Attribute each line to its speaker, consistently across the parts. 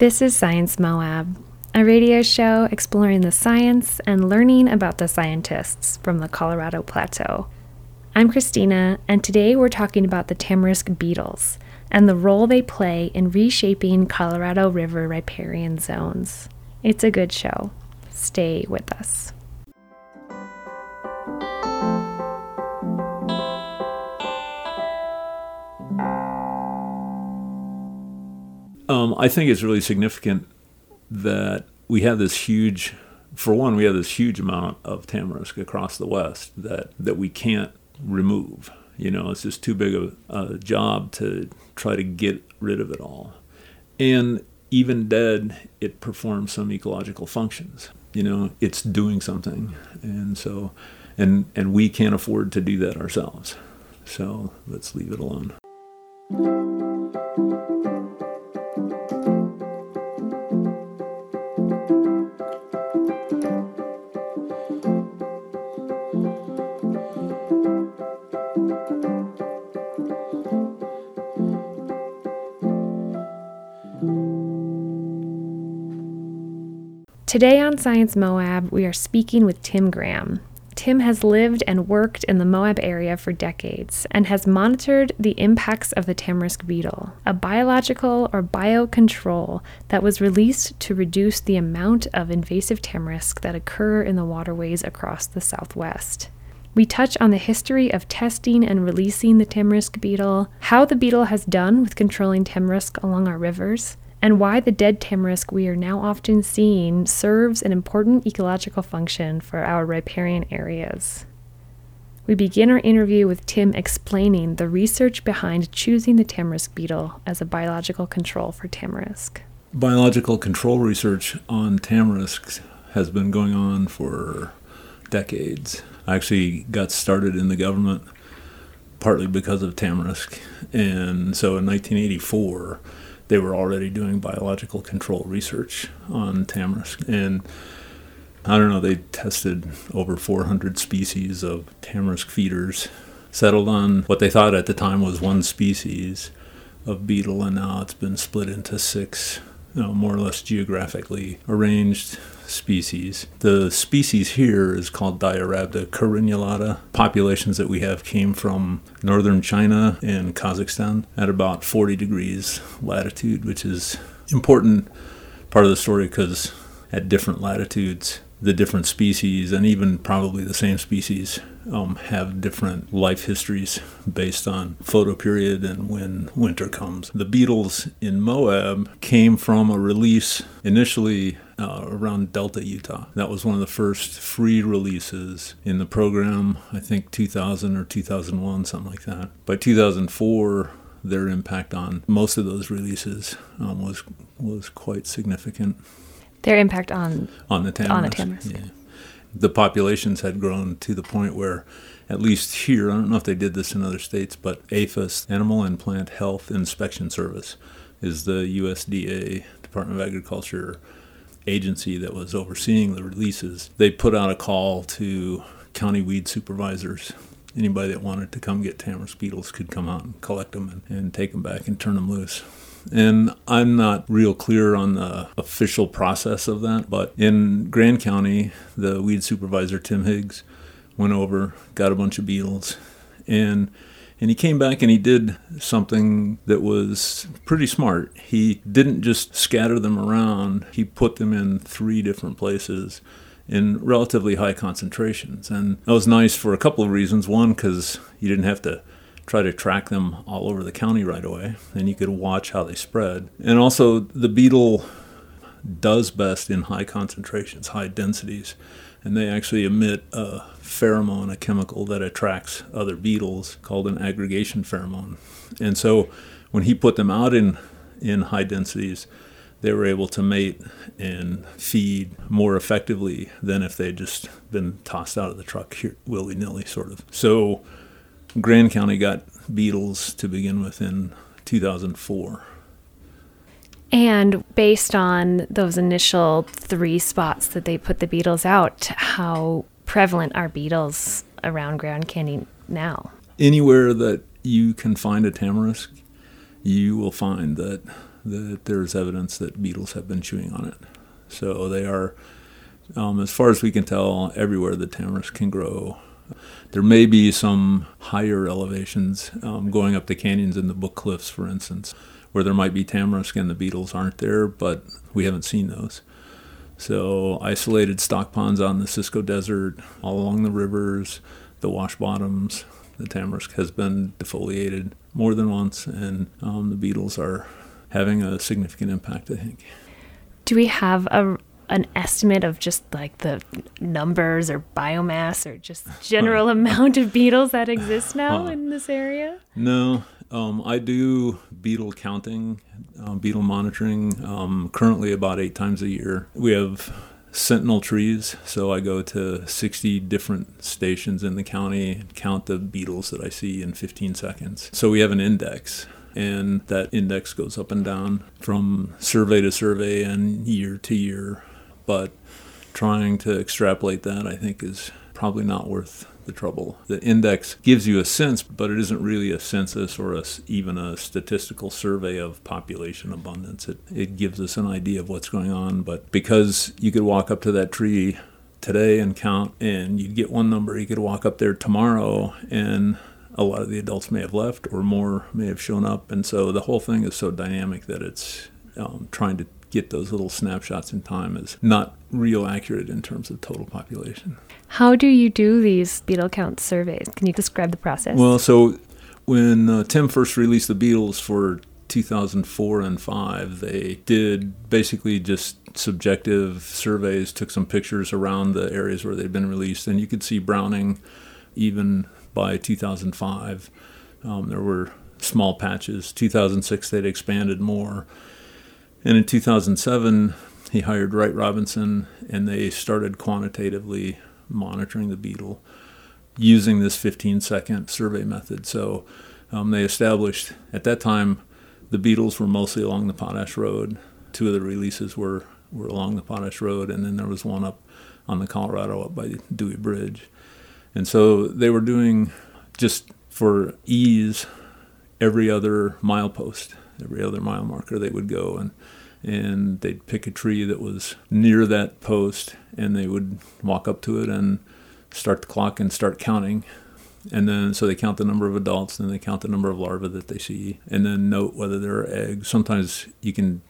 Speaker 1: This is Science Moab, a radio show exploring the science and learning about the scientists from the Colorado Plateau. I'm Christina, and today we're talking about the tamarisk beetles and the role they play in reshaping Colorado River riparian zones. It's a good show. Stay with us.
Speaker 2: Um, I think it's really significant that we have this huge, for one, we have this huge amount of tamarisk across the West that, that we can't remove. You know, it's just too big of a job to try to get rid of it all. And even dead, it performs some ecological functions. You know, it's doing something. And so, and, and we can't afford to do that ourselves. So let's leave it alone.
Speaker 1: Today on Science Moab, we are speaking with Tim Graham. Tim has lived and worked in the Moab area for decades and has monitored the impacts of the tamarisk beetle, a biological or biocontrol that was released to reduce the amount of invasive tamarisk that occur in the waterways across the Southwest. We touch on the history of testing and releasing the tamarisk beetle, how the beetle has done with controlling tamarisk along our rivers, and why the dead tamarisk we are now often seeing serves an important ecological function for our riparian areas. We begin our interview with Tim explaining the research behind choosing the tamarisk beetle as a biological control for tamarisk.
Speaker 2: Biological control research on tamarisk has been going on for decades. I actually got started in the government partly because of tamarisk. And so in 1984, they were already doing biological control research on tamarisk. And I don't know, they tested over 400 species of tamarisk feeders, settled on what they thought at the time was one species of beetle, and now it's been split into six, you know, more or less geographically arranged species. The species here is called Diorhabda carinulata. Populations that we have came from northern China and Kazakhstan at about 40 degrees latitude, which is important part of the story because at different latitudes, the different species and even probably the same species um, have different life histories based on photoperiod and when winter comes. The beetles in Moab came from a release initially uh, around Delta, Utah. That was one of the first free releases in the program, I think 2000 or 2001, something like that. By 2004, their impact on most of those releases um, was was quite significant.
Speaker 1: Their impact on
Speaker 2: on the tamarisk.
Speaker 1: On the tamarisk.
Speaker 2: Yeah. The populations had grown to the point where, at least here, I don't know if they did this in other states, but APHIS, Animal and Plant Health Inspection Service, is the USDA Department of Agriculture agency that was overseeing the releases, they put out a call to county weed supervisors. Anybody that wanted to come get tamarisk beetles could come out and collect them and, and take them back and turn them loose. And I'm not real clear on the official process of that, but in Grand County, the weed supervisor, Tim Higgs, went over, got a bunch of beetles, and and he came back and he did something that was pretty smart. He didn't just scatter them around, he put them in three different places in relatively high concentrations. And that was nice for a couple of reasons. One, because you didn't have to try to track them all over the county right away, and you could watch how they spread. And also, the beetle does best in high concentrations, high densities and they actually emit a pheromone, a chemical that attracts other beetles called an aggregation pheromone. And so when he put them out in, in high densities, they were able to mate and feed more effectively than if they'd just been tossed out of the truck willy nilly, sort of. So Grand County got beetles to begin with in 2004.
Speaker 1: And based on those initial three spots that they put the beetles out, how prevalent are beetles around Grand County now?
Speaker 2: Anywhere that you can find a tamarisk, you will find that that there's evidence that beetles have been chewing on it. So they are, um, as far as we can tell, everywhere the tamarisk can grow. There may be some higher elevations um, going up the canyons in the Book Cliffs, for instance, where there might be tamarisk and the beetles aren't there, but we haven't seen those. So isolated stock ponds out in the Cisco Desert, all along the rivers, the wash bottoms, the tamarisk has been defoliated more than once, and um, the beetles are having a significant impact, I think.
Speaker 1: Do we have a an estimate of just like the numbers or biomass or just general amount of beetles that exist now in this area?
Speaker 2: No, um, I do beetle counting, um, beetle monitoring. Um, currently, about eight times a year. We have sentinel trees, so I go to 60 different stations in the county and count the beetles that I see in 15 seconds. So we have an index and that index goes up and down from survey to survey and year to year. But trying to extrapolate that, I think, is probably not worth the trouble. The index gives you a sense, but it isn't really a census or a, even a statistical survey of population abundance. It, it gives us an idea of what's going on, but because you could walk up to that tree today and count, and you'd get one number, you could walk up there tomorrow and a lot of the adults may have left or more may have shown up. And so the whole thing is so dynamic that it's um, trying to get those little snapshots in time is not real accurate in terms of total population.
Speaker 1: How do you do these beetle count surveys? Can you describe the process?
Speaker 2: Well, so when uh, Tim first released the beetles for 2004 and 5, they did basically just subjective surveys, took some pictures around the areas where they'd been released, and you could see browning even by 2005. Um, there were small patches. 2006, they'd expanded more. And in 2007, he hired Wright Robinson, and they started quantitatively monitoring the beetle using this 15 second survey method. So um, they established at that time the beetles were mostly along the Potash Road. Two of the releases were, were along the Potash Road, and then there was one up on the Colorado up by Dewey Bridge. And so they were doing just for ease every other milepost, every other mile marker they would go and and they'd pick a tree that was near that post and they would walk up to it and start the clock and start counting. And then so they count the number of adults then they count the number of larvae that they see and then note whether there are eggs. Sometimes you can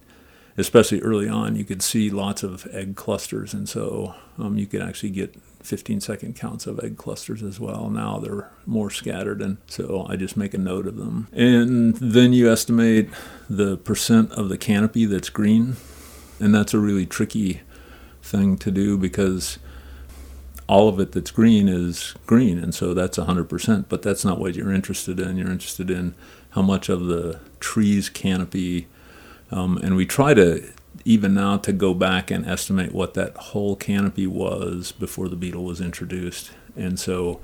Speaker 2: especially early on you could see lots of egg clusters and so um, you could actually get 15 second counts of egg clusters as well. Now they're more scattered, and so I just make a note of them. And then you estimate the percent of the canopy that's green, and that's a really tricky thing to do because all of it that's green is green, and so that's 100%, but that's not what you're interested in. You're interested in how much of the tree's canopy, um, and we try to even now to go back and estimate what that whole canopy was before the beetle was introduced. And so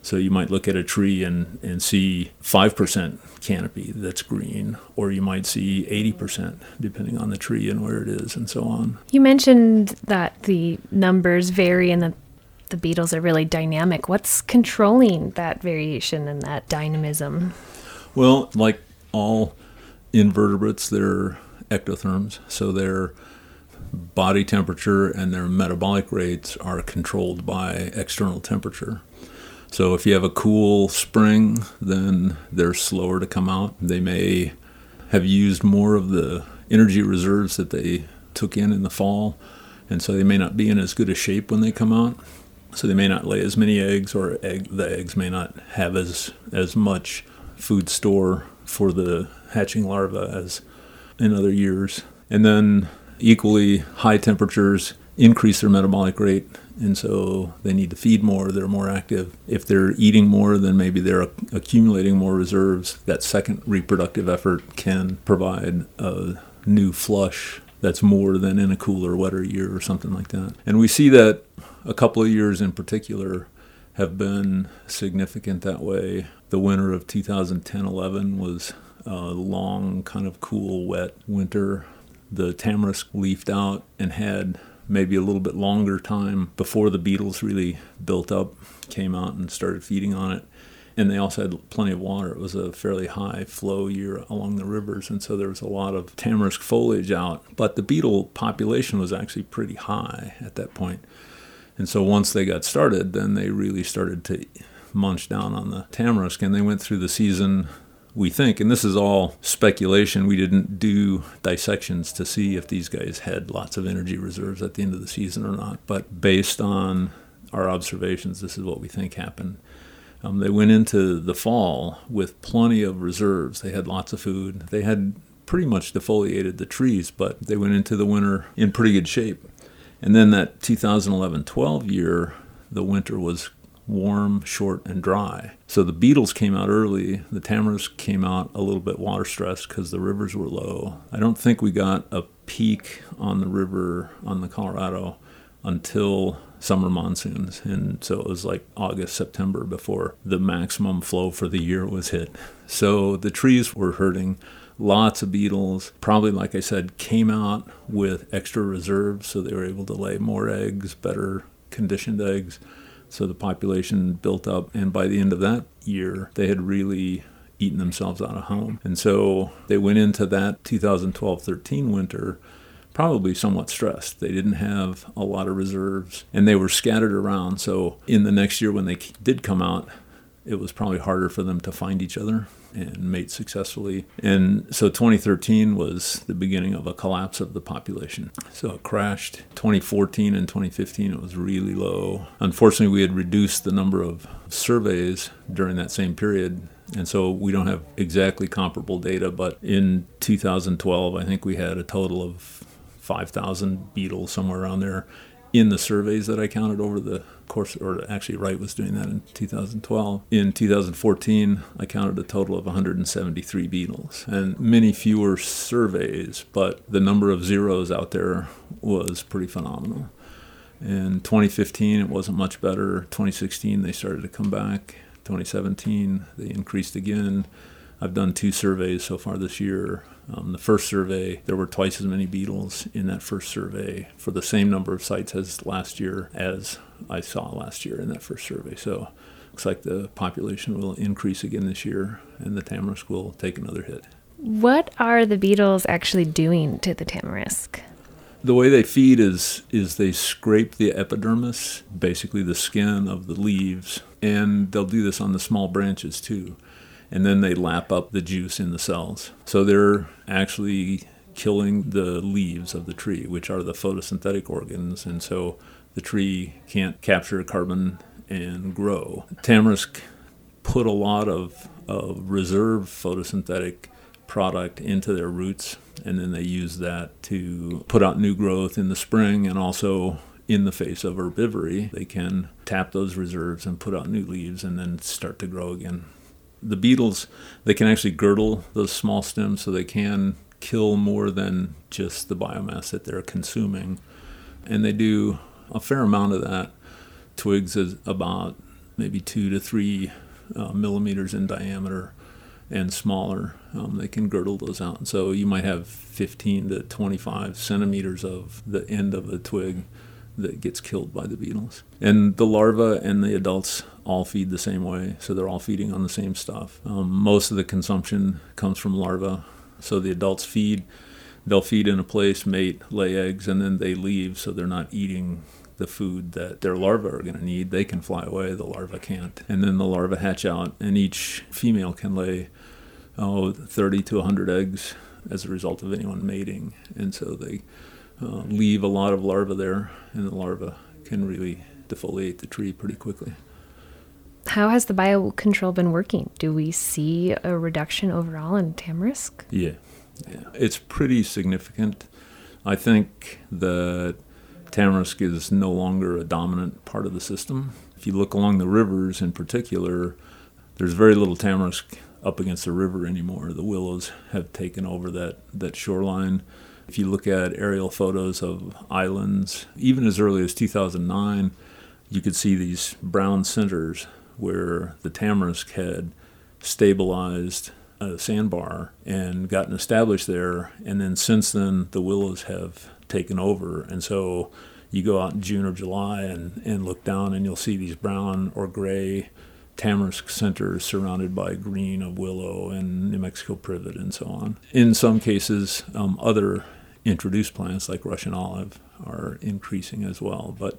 Speaker 2: so you might look at a tree and, and see 5% canopy that's green, or you might see 80%, depending on the tree and where it is, and so on.
Speaker 1: You mentioned that the numbers vary and that the beetles are really dynamic. What's controlling that variation and that dynamism?
Speaker 2: Well, like all invertebrates, they're ectotherms, so their body temperature and their metabolic rates are controlled by external temperature. So if you have a cool spring, then they're slower to come out. They may have used more of the energy reserves that they took in in the fall, and so they may not be in as good a shape when they come out. So they may not lay as many eggs, or egg, the eggs may not have as as much food store for the hatching larva as in other years. And then equally high temperatures increase their metabolic rate and so they need to feed more they're more active. If they're eating more then maybe they're accumulating more reserves. That second reproductive effort can provide a new flush that's more than in a cooler wetter year or something like that. And we see that a couple of years in particular have been significant that way. The winter of 2010-11 was uh, long, kind of cool, wet winter. The tamarisk leafed out and had maybe a little bit longer time before the beetles really built up, came out and started feeding on it. and they also had plenty of water. It was a fairly high flow year along the rivers, and so there was a lot of tamarisk foliage out. But the beetle population was actually pretty high at that point. And so once they got started, then they really started to munch down on the tamarisk, and they went through the season. We think, and this is all speculation, we didn't do dissections to see if these guys had lots of energy reserves at the end of the season or not. But based on our observations, this is what we think happened. Um, they went into the fall with plenty of reserves. They had lots of food. They had pretty much defoliated the trees, but they went into the winter in pretty good shape. And then that 2011 12 year, the winter was warm, short, and dry. So the beetles came out early. The tamarisk came out a little bit water stressed because the rivers were low. I don't think we got a peak on the river on the Colorado until summer monsoons. And so it was like August, September before the maximum flow for the year was hit. So the trees were hurting. Lots of beetles, probably, like I said, came out with extra reserves, so they were able to lay more eggs, better conditioned eggs. So the population built up, and by the end of that year, they had really eaten themselves out of home. And so they went into that 2012 13 winter probably somewhat stressed. They didn't have a lot of reserves and they were scattered around. So in the next year, when they did come out, it was probably harder for them to find each other and mate successfully. And so 2013 was the beginning of a collapse of the population. So it crashed. 2014 and 2015, it was really low. Unfortunately, we had reduced the number of surveys during that same period. And so we don't have exactly comparable data, but in 2012, I think we had a total of 5,000 beetles, somewhere around there, in the surveys that I counted over the course, or actually, Wright was doing that in 2012. In 2014, I counted a total of 173 beetles, and many fewer surveys, but the number of zeros out there was pretty phenomenal. In 2015, it wasn't much better. 2016, they started to come back. 2017, they increased again. I've done two surveys so far this year. Um, the first survey, there were twice as many beetles in that first survey for the same number of sites as last year as I saw last year in that first survey. So looks like the population will increase again this year and the tamarisk will take another hit.
Speaker 1: What are the beetles actually doing to the tamarisk?
Speaker 2: The way they feed is is they scrape the epidermis, basically the skin of the leaves, and they'll do this on the small branches too and then they lap up the juice in the cells. So they're actually killing the leaves of the tree, which are the photosynthetic organs, and so the tree can't capture carbon and grow. Tamarisk put a lot of, of reserve photosynthetic product into their roots, and then they use that to put out new growth in the spring and also in the face of herbivory, they can tap those reserves and put out new leaves and then start to grow again the beetles they can actually girdle those small stems so they can kill more than just the biomass that they're consuming. And they do a fair amount of that. Twigs is about maybe two to three uh, millimeters in diameter and smaller. Um, they can girdle those out. And so you might have 15 to 25 centimeters of the end of the twig that gets killed by the beetles. And the larvae and the adults all feed the same way, so they're all feeding on the same stuff. Um, most of the consumption comes from larvae, so the adults feed. They'll feed in a place, mate, lay eggs, and then they leave, so they're not eating the food that their larvae are going to need. They can fly away, the larvae can't. And then the larvae hatch out, and each female can lay oh, 30 to 100 eggs as a result of anyone mating. And so they uh, leave a lot of larvae there, and the larvae can really defoliate the tree pretty quickly.
Speaker 1: How has the biocontrol been working? Do we see a reduction overall in tamarisk?
Speaker 2: Yeah, yeah. it's pretty significant. I think that tamarisk is no longer a dominant part of the system. If you look along the rivers in particular, there's very little tamarisk up against the river anymore. The willows have taken over that, that shoreline. If you look at aerial photos of islands, even as early as 2009, you could see these brown centers where the tamarisk had stabilized a sandbar and gotten established there. And then since then, the willows have taken over. And so you go out in June or July and, and look down, and you'll see these brown or gray tamarisk center surrounded by green of willow and New Mexico privet and so on. In some cases, um, other introduced plants like Russian olive are increasing as well. But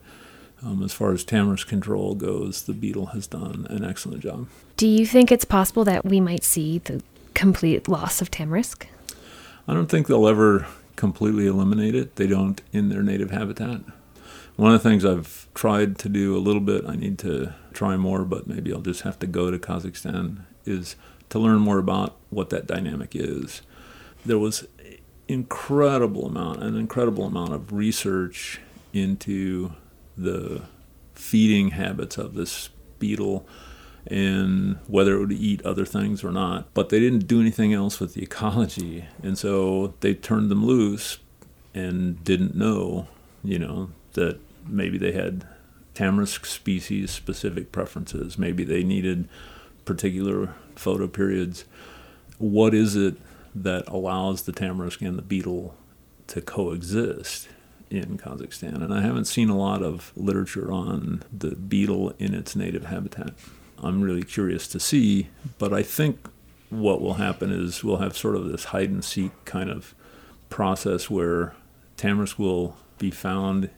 Speaker 2: um, as far as tamarisk control goes, the beetle has done an excellent job.
Speaker 1: Do you think it's possible that we might see the complete loss of tamarisk?
Speaker 2: I don't think they'll ever completely eliminate it. They don't in their native habitat. One of the things I've tried to do a little bit, I need to try more, but maybe I'll just have to go to Kazakhstan, is to learn more about what that dynamic is. There was incredible amount, an incredible amount of research into the feeding habits of this beetle and whether it would eat other things or not. But they didn't do anything else with the ecology. And so they turned them loose and didn't know, you know, that maybe they had tamarisk species specific preferences. Maybe they needed particular photoperiods. What is it that allows the tamarisk and the beetle to coexist? in Kazakhstan, and I haven't seen a lot of literature on the beetle in its native habitat. I'm really curious to see, but I think what will happen is we'll have sort of this hide and seek kind of process where tamarisk will be found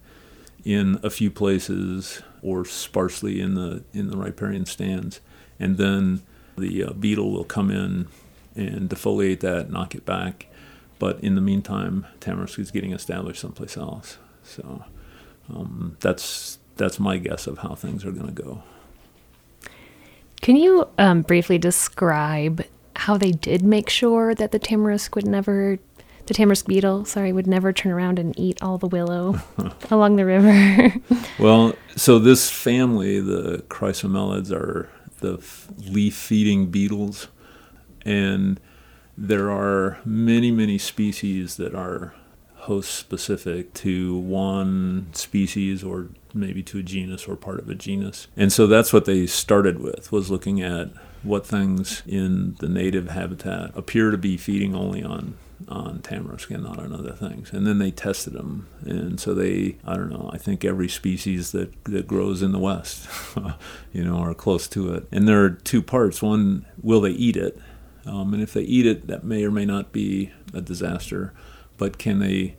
Speaker 2: in a few places or sparsely in the in the riparian stands, and then the uh, beetle will come in and defoliate that, knock it back, but in the meantime, Tamarisk is getting established someplace else. So um, that's that's my guess of how things are going to go.
Speaker 1: Can you um, briefly describe how they did make sure that the tamarisk would never, the tamarisk beetle, sorry, would never turn around and eat all the willow along the river?
Speaker 2: well, so this family, the chrysomelids, are the leaf feeding beetles, and there are many, many species that are host specific to one species or maybe to a genus or part of a genus. And so that's what they started with was looking at what things in the native habitat appear to be feeding only on on tamarisk and not on other things. And then they tested them. And so they, I don't know, I think every species that, that grows in the West, you know, are close to it. And there are two parts. One, will they eat it? Um, and if they eat it, that may or may not be a disaster, but can they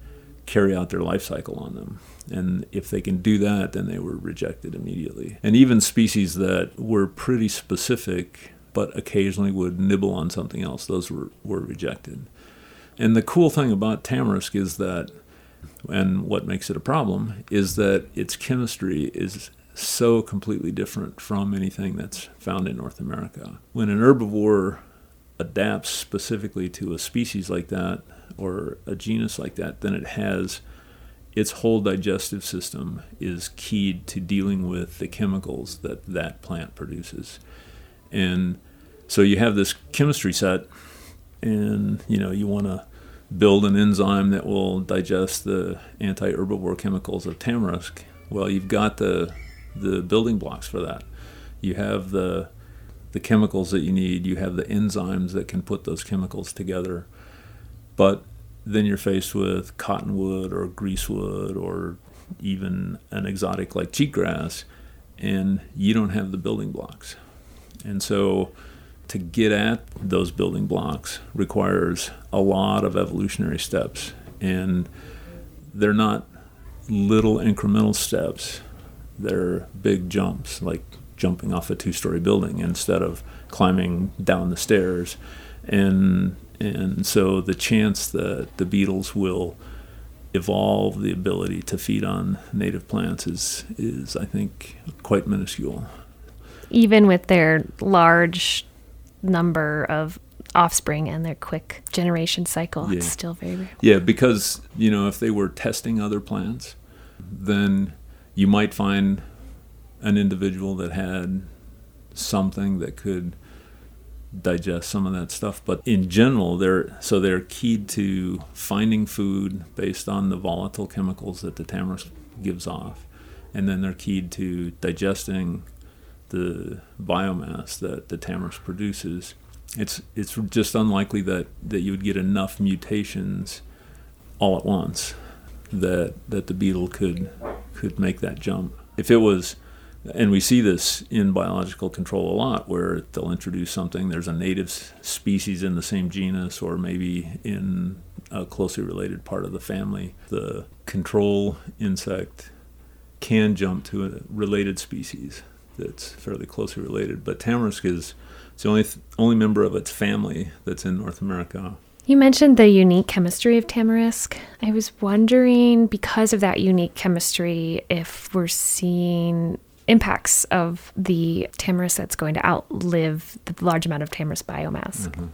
Speaker 2: carry out their life cycle on them? And if they can do that, then they were rejected immediately. And even species that were pretty specific, but occasionally would nibble on something else, those were, were rejected. And the cool thing about tamarisk is that, and what makes it a problem, is that its chemistry is so completely different from anything that's found in North America. When an herbivore adapts specifically to a species like that or a genus like that, then it has its whole digestive system is keyed to dealing with the chemicals that that plant produces. And so you have this chemistry set, and you know you want to build an enzyme that will digest the anti-herbivore chemicals of tamarisk. Well, you've got the the building blocks for that. You have the the chemicals that you need, you have the enzymes that can put those chemicals together. But then you're faced with cottonwood or greasewood or even an exotic like cheatgrass, and you don't have the building blocks. And so to get at those building blocks requires a lot of evolutionary steps. And they're not little incremental steps, they're big jumps, like jumping off a two story building instead of climbing down the stairs. And, and so the chance that the beetles will evolve the ability to feed on native plants is, is I think, quite minuscule.
Speaker 1: Even with their large number of offspring and their quick generation cycle, yeah. it's still very rare.
Speaker 2: Yeah, because, you know, if they were testing other plants, then you might find an individual that had something that could digest some of that stuff but in general they're so they're keyed to finding food based on the volatile chemicals that the tamarisk gives off and then they're keyed to digesting the biomass that the tamarisk produces it's it's just unlikely that that you would get enough mutations all at once that that the beetle could could make that jump. If it was and we see this in biological control a lot where they'll introduce something there's a native species in the same genus or maybe in a closely related part of the family the control insect can jump to a related species that's fairly closely related but tamarisk is it's the only th- only member of its family that's in North America
Speaker 1: you mentioned the unique chemistry of tamarisk. I was wondering, because of that unique chemistry, if we're seeing impacts of the tamarisk that's going to outlive the large amount of tamarisk biomass? Mm-hmm.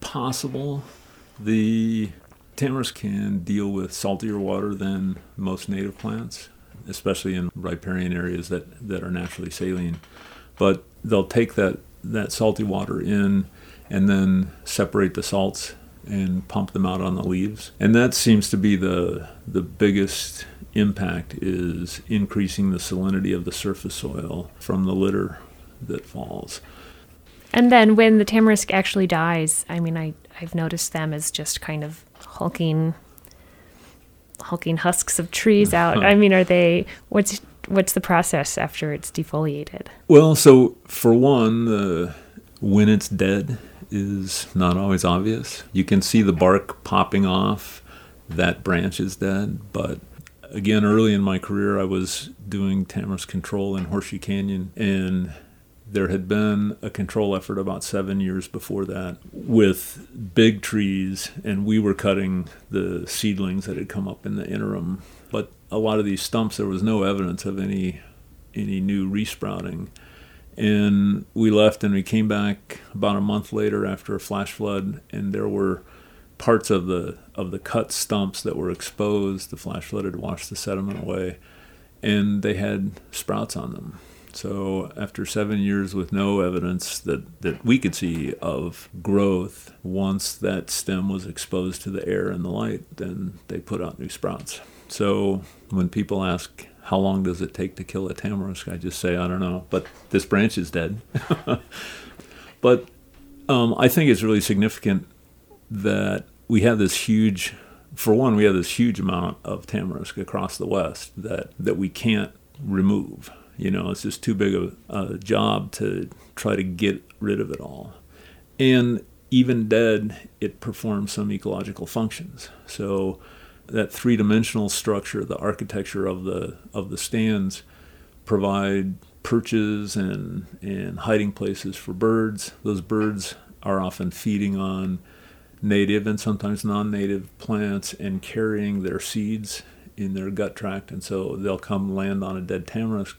Speaker 2: Possible. The tamarisk can deal with saltier water than most native plants, especially in riparian areas that, that are naturally saline. But they'll take that, that salty water in and then separate the salts and pump them out on the leaves. And that seems to be the the biggest impact is increasing the salinity of the surface soil from the litter that falls.
Speaker 1: And then when the tamarisk actually dies, I mean, I, I've noticed them as just kind of hulking, hulking husks of trees out. I mean, are they, what's, what's the process after it's defoliated?
Speaker 2: Well, so for one, the, when it's dead is not always obvious. You can see the bark popping off, that branch is dead, but again, early in my career, I was doing tamarisk control in Horseshoe Canyon, and there had been a control effort about seven years before that with big trees, and we were cutting the seedlings that had come up in the interim. But a lot of these stumps, there was no evidence of any any new resprouting. And we left and we came back about a month later after a flash flood, and there were parts of the of the cut stumps that were exposed. The flash flood had washed the sediment away, and they had sprouts on them. So after seven years with no evidence that, that we could see of growth, once that stem was exposed to the air and the light, then they put out new sprouts. So when people ask how long does it take to kill a tamarisk, I just say I don't know, but this branch is dead. but um, I think it's really significant that we have this huge, for one, we have this huge amount of tamarisk across the West that, that we can't remove. You know, it's just too big of a job to try to get rid of it all. And even dead, it performs some ecological functions. So that three-dimensional structure, the architecture of the of the stands, provide perches and and hiding places for birds. Those birds are often feeding on native and sometimes non-native plants and carrying their seeds in their gut tract and so they'll come land on a dead tamarisk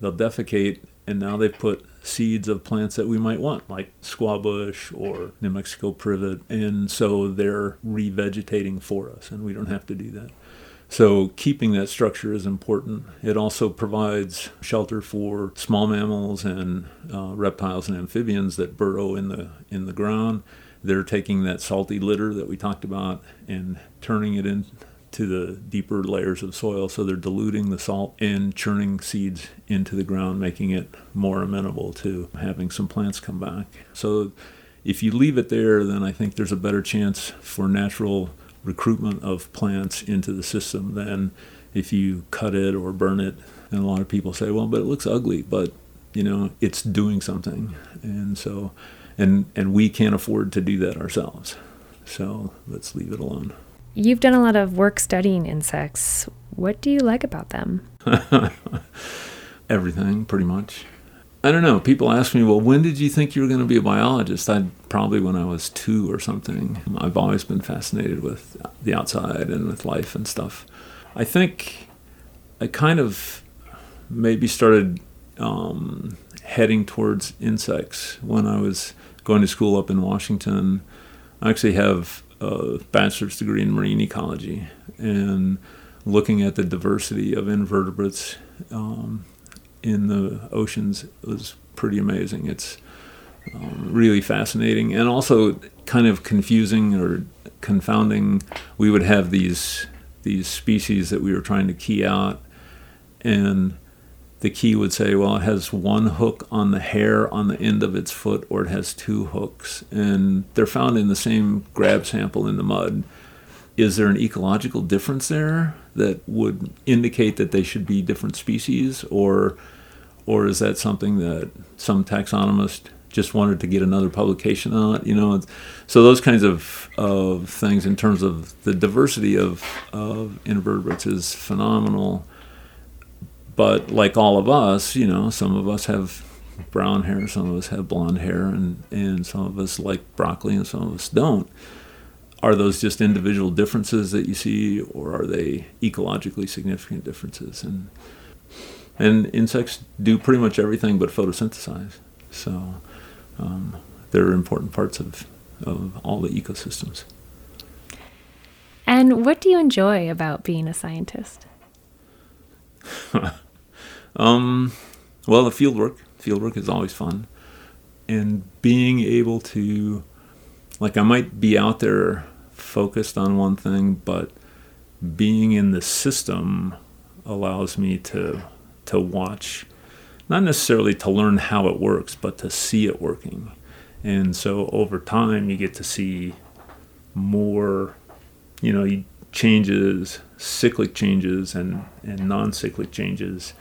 Speaker 2: they'll defecate and now they've put seeds of plants that we might want like squawbush or new mexico privet and so they're revegetating for us and we don't have to do that so keeping that structure is important. It also provides shelter for small mammals and uh, reptiles and amphibians that burrow in the in the ground they're taking that salty litter that we talked about and turning it into the deeper layers of soil. So they're diluting the salt and churning seeds into the ground, making it more amenable to having some plants come back. So if you leave it there, then I think there's a better chance for natural recruitment of plants into the system than if you cut it or burn it. And a lot of people say, well, but it looks ugly, but you know, it's doing something. And so and and we can't afford to do that ourselves. So let's leave it alone.
Speaker 1: You've done a lot of work studying insects. What do you like about them?
Speaker 2: Everything, pretty much. I don't know. People ask me, well, when did you think you were going to be a biologist? I'd probably when I was two or something. I've always been fascinated with the outside and with life and stuff. I think I kind of maybe started um, heading towards insects when I was going to school up in Washington. I actually have a bachelor's degree in marine ecology and looking at the diversity of invertebrates um, in the oceans was pretty amazing. It's um, really fascinating and also kind of confusing or confounding. We would have these these species that we were trying to key out, and the key would say, well, it has one hook on the hair on the end of its foot, or it has two hooks. And they're found in the same grab sample in the mud. Is there an ecological difference there that would indicate that they should be different species? Or or is that something that some taxonomist just wanted to get another publication on it? You know, so those kinds of, of things in terms of the diversity of, of invertebrates is phenomenal. But like all of us, you know, some of us have brown hair, some of us have blonde hair, and, and some of us like broccoli and some of us don't. Are those just individual differences that you see, or are they ecologically significant differences? And and insects do pretty much everything but photosynthesize. So um, they're important parts of, of all the ecosystems.
Speaker 1: And what do you enjoy about being a scientist?
Speaker 2: um, well, the field work. Field work is always fun. And being able to, like, I might be out there focused on one thing, but being in the system allows me to to watch, not necessarily to learn how it works, but to see it working. And so over time, you get to see more, you know, changes, cyclic changes, and, and non cyclic changes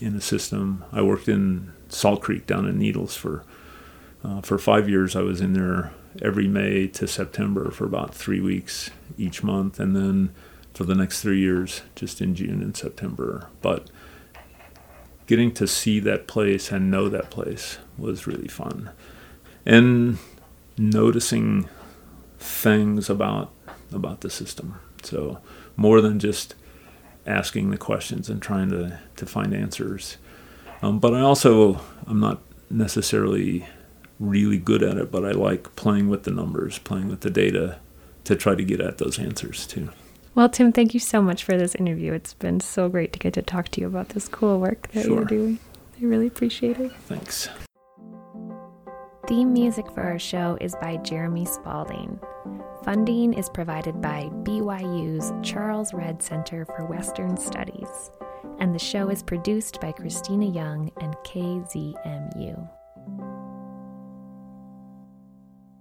Speaker 2: in the system. I worked in Salt Creek down in Needles for uh, for five years. I was in there every May to September for about three weeks each month, and then for the next three years, just in June and September. But getting to see that place and know that place was really fun. And noticing things about about the system. So more than just asking the questions and trying to, to find answers. Um, but I also I'm not necessarily really good at it, but I like playing with the numbers, playing with the data to try to get at those answers too.
Speaker 1: Well, Tim, thank you so much for this interview. It's been so great to get to talk to you about this cool work that sure. you're doing. I really appreciate it.
Speaker 2: Thanks.
Speaker 1: Theme music for our show is by Jeremy Spalding. Funding is provided by BYU's Charles Redd Center for Western Studies. And the show is produced by Christina Young and KZMU.